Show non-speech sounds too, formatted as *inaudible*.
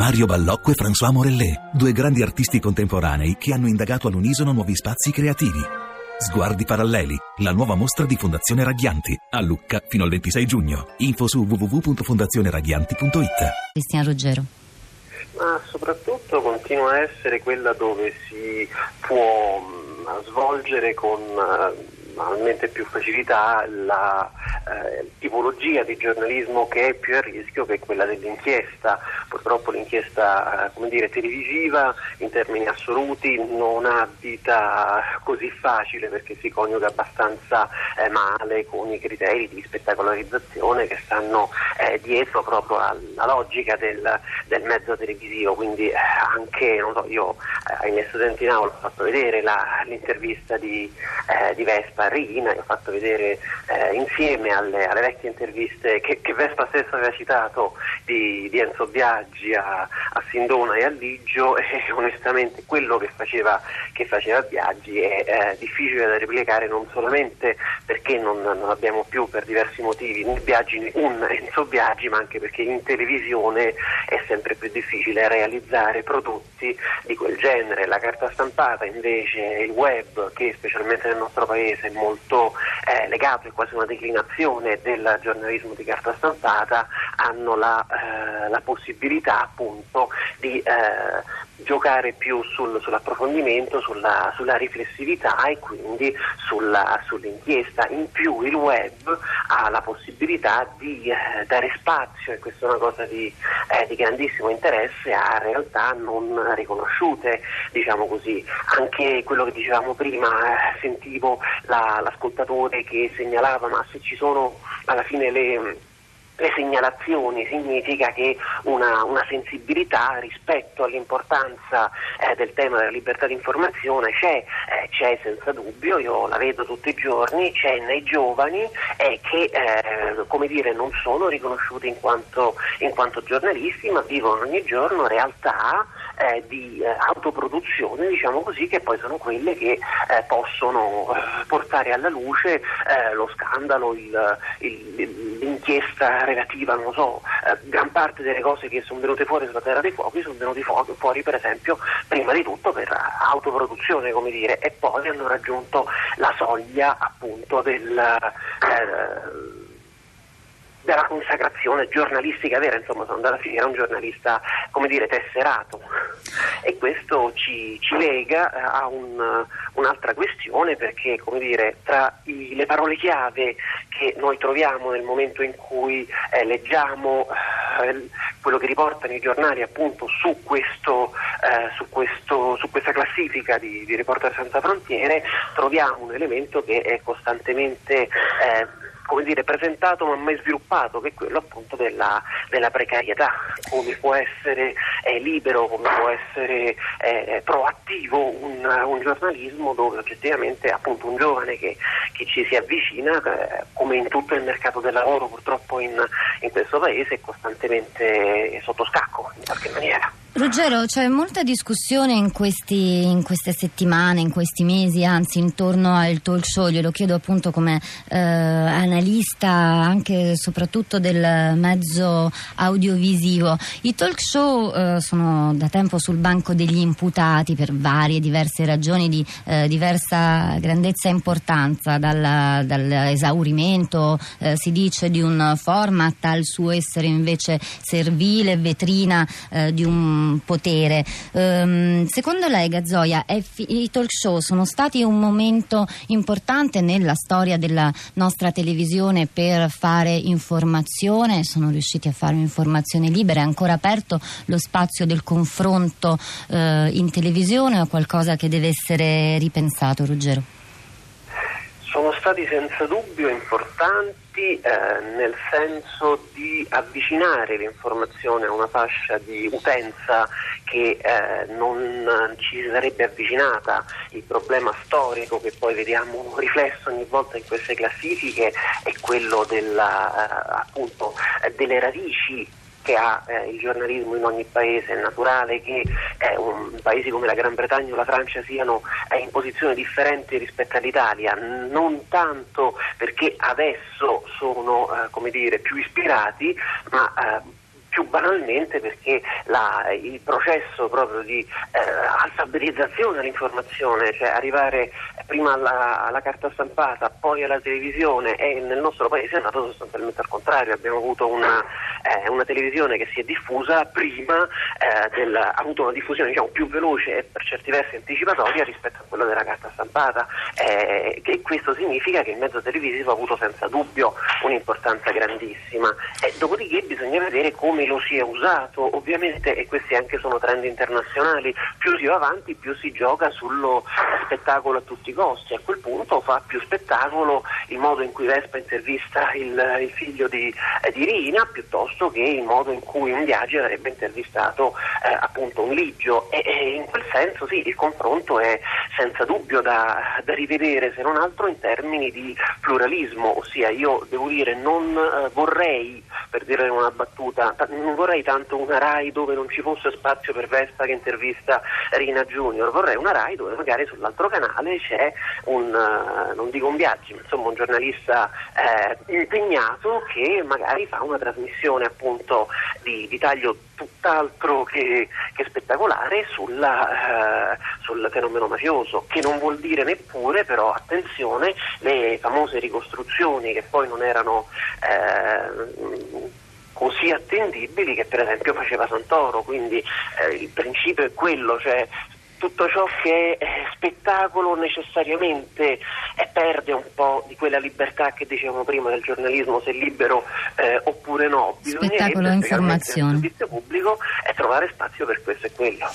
Mario Ballocco e François Morellet, due grandi artisti contemporanei che hanno indagato all'unisono nuovi spazi creativi. Sguardi paralleli, la nuova mostra di Fondazione Raghianti, a Lucca fino al 26 giugno. Info su www.fondazioneraghianti.it. Cristian Ruggero. Ma soprattutto continua a essere quella dove si può mh, svolgere con uh, normalmente più facilità la eh, tipologia di giornalismo che è più a rischio che quella dell'inchiesta. Purtroppo l'inchiesta eh, come dire, televisiva in termini assoluti non ha vita così facile perché si coniuga abbastanza eh, male con i criteri di spettacolarizzazione che stanno eh, dietro proprio alla logica del, del mezzo televisivo. Quindi eh, anche, so, io eh, ai miei studenti in aula ho fatto vedere la, l'intervista di, di Vespa Righina, ho fatto vedere insieme alle, alle, vecchie interviste che, che, Vespa stesso aveva citato di, di Enzo Biaggi a, a, Sindona e a Ligio *laughs* e onestamente quello che faceva, che faceva Biaggi è eh, difficile da replicare non solamente perché non, non, abbiamo più per diversi motivi Biaggi un Enzo Biaggi ma anche perché in televisione è sempre più difficile realizzare prodotti di quel genere. La carta stampata invece, il web che specialmente nel nostro paese è molto eh, legato, è quasi una declinazione del giornalismo di carta stampata hanno la, eh, la possibilità appunto di eh, giocare più sul, sull'approfondimento, sulla, sulla, riflessività e quindi sulla, sull'inchiesta. In più il web ha la possibilità di eh, dare spazio, e questa è una cosa di, eh, di, grandissimo interesse, a realtà non riconosciute, diciamo così. Anche quello che dicevamo prima, eh, sentivo la, l'ascoltatore che segnalava ma se ci sono alla fine le le segnalazioni, significa che una, una sensibilità rispetto all'importanza eh, del tema della libertà di informazione c'è, eh, c'è senza dubbio, io la vedo tutti i giorni, c'è nei giovani eh, che come dire, non sono riconosciuti in quanto, in quanto giornalisti, ma vivono ogni giorno realtà eh, di eh, autoproduzione, diciamo così, che poi sono quelle che eh, possono eh, portare alla luce lo scandalo, il, il, l'inchiesta relativa, non so, eh, gran parte delle cose che sono venute fuori sulla terra dei fuochi sono venute fuori per esempio prima di tutto per autoproduzione, come dire, e poi hanno raggiunto la soglia appunto del della consacrazione giornalistica vera, insomma sono andata a finire un giornalista, come dire, tesserato e questo ci, ci lega eh, a un, un'altra questione perché, come dire, tra i, le parole chiave che noi troviamo nel momento in cui eh, leggiamo eh, quello che riportano i giornali appunto su, questo, eh, su, questo, su questa classifica di, di Reporter Senza Frontiere, troviamo un elemento che è costantemente eh, come dire, presentato ma mai sviluppato, che è quello appunto della, della precarietà, come può essere eh, libero, come può essere eh, proattivo un, un, giornalismo dove oggettivamente appunto un giovane che, che ci si avvicina, eh, come in tutto il mercato del lavoro purtroppo in, in questo paese, è costantemente sotto scacco in qualche maniera. Ruggero, c'è molta discussione in, questi, in, queste settimane, in questi mesi, anzi intorno al talk show, glielo chiedo appunto come eh, analista anche e soprattutto del mezzo audiovisivo. I talk show eh, sono da tempo sul banco degli imputati per varie diverse ragioni di eh, diversa grandezza e importanza, dal, dall'esaurimento eh, si dice di un format al suo essere invece servile, vetrina eh, di un potere. Um, secondo lei, Gazzoia, fi- i talk show sono stati un momento importante nella storia della nostra televisione per fare informazione? Sono riusciti a fare un'informazione libera? È ancora aperto lo spazio del confronto uh, in televisione o qualcosa che deve essere ripensato, Ruggero? Sono stati senza dubbio importanti eh, nel senso di avvicinare l'informazione a una fascia di utenza che eh, non ci sarebbe avvicinata. Il problema storico che poi vediamo riflesso ogni volta in queste classifiche è quello della, eh, appunto, delle radici che ha eh, il giornalismo in ogni paese, è naturale che eh, un, paesi come la Gran Bretagna o la Francia siano eh, in posizione differente rispetto all'Italia, non tanto perché adesso sono eh, dire, più ispirati, ma eh, più banalmente perché la, il processo proprio di eh, alfabetizzazione dell'informazione, cioè arrivare prima alla, alla, carta stampata, poi alla televisione e nel nostro paese è andato sostanzialmente al contrario, abbiamo avuto una, eh, una televisione che si è diffusa prima, eh, del, ha avuto una diffusione diciamo, più veloce e per certi versi anticipatoria rispetto a quella della carta stampata eh, e questo significa che il mezzo televisivo ha avuto senza dubbio un'importanza grandissima. dopodiché bisogna vedere come lo si è usato, ovviamente, e questi anche sono trend internazionali, più si va avanti più si gioca sullo spettacolo a tutti i costi, a quel punto fa più spettacolo il modo in cui Vespa intervista il, il figlio di, eh, di, Rina piuttosto che il modo in cui un viaggio avrebbe intervistato eh, appunto un Ligio. E, e, in quel senso sì, il confronto è senza dubbio da, da, rivedere se non altro in termini di pluralismo, ossia io devo dire non eh, vorrei, per dire una battuta, non vorrei tanto una RAI dove non ci fosse spazio per Vespa che intervista Rina Junior, vorrei una RAI dove magari sull'altro canale c'è un, uh, non dico un viaggio, ma insomma un giornalista eh, impegnato che magari fa una trasmissione appunto di, di taglio tutt'altro che, che spettacolare sulla, uh, sul fenomeno mafioso, che non vuol dire neppure però, attenzione, le famose ricostruzioni che poi non erano eh, così attendibili che per esempio faceva Santoro, quindi eh, il principio è quello, cioè tutto ciò che è spettacolo necessariamente eh, perde un po' di quella libertà che dicevamo prima del giornalismo, se libero eh, oppure no. Spettacolo e informazione. Nel servizio pubblico è trovare spazio per questo e quello.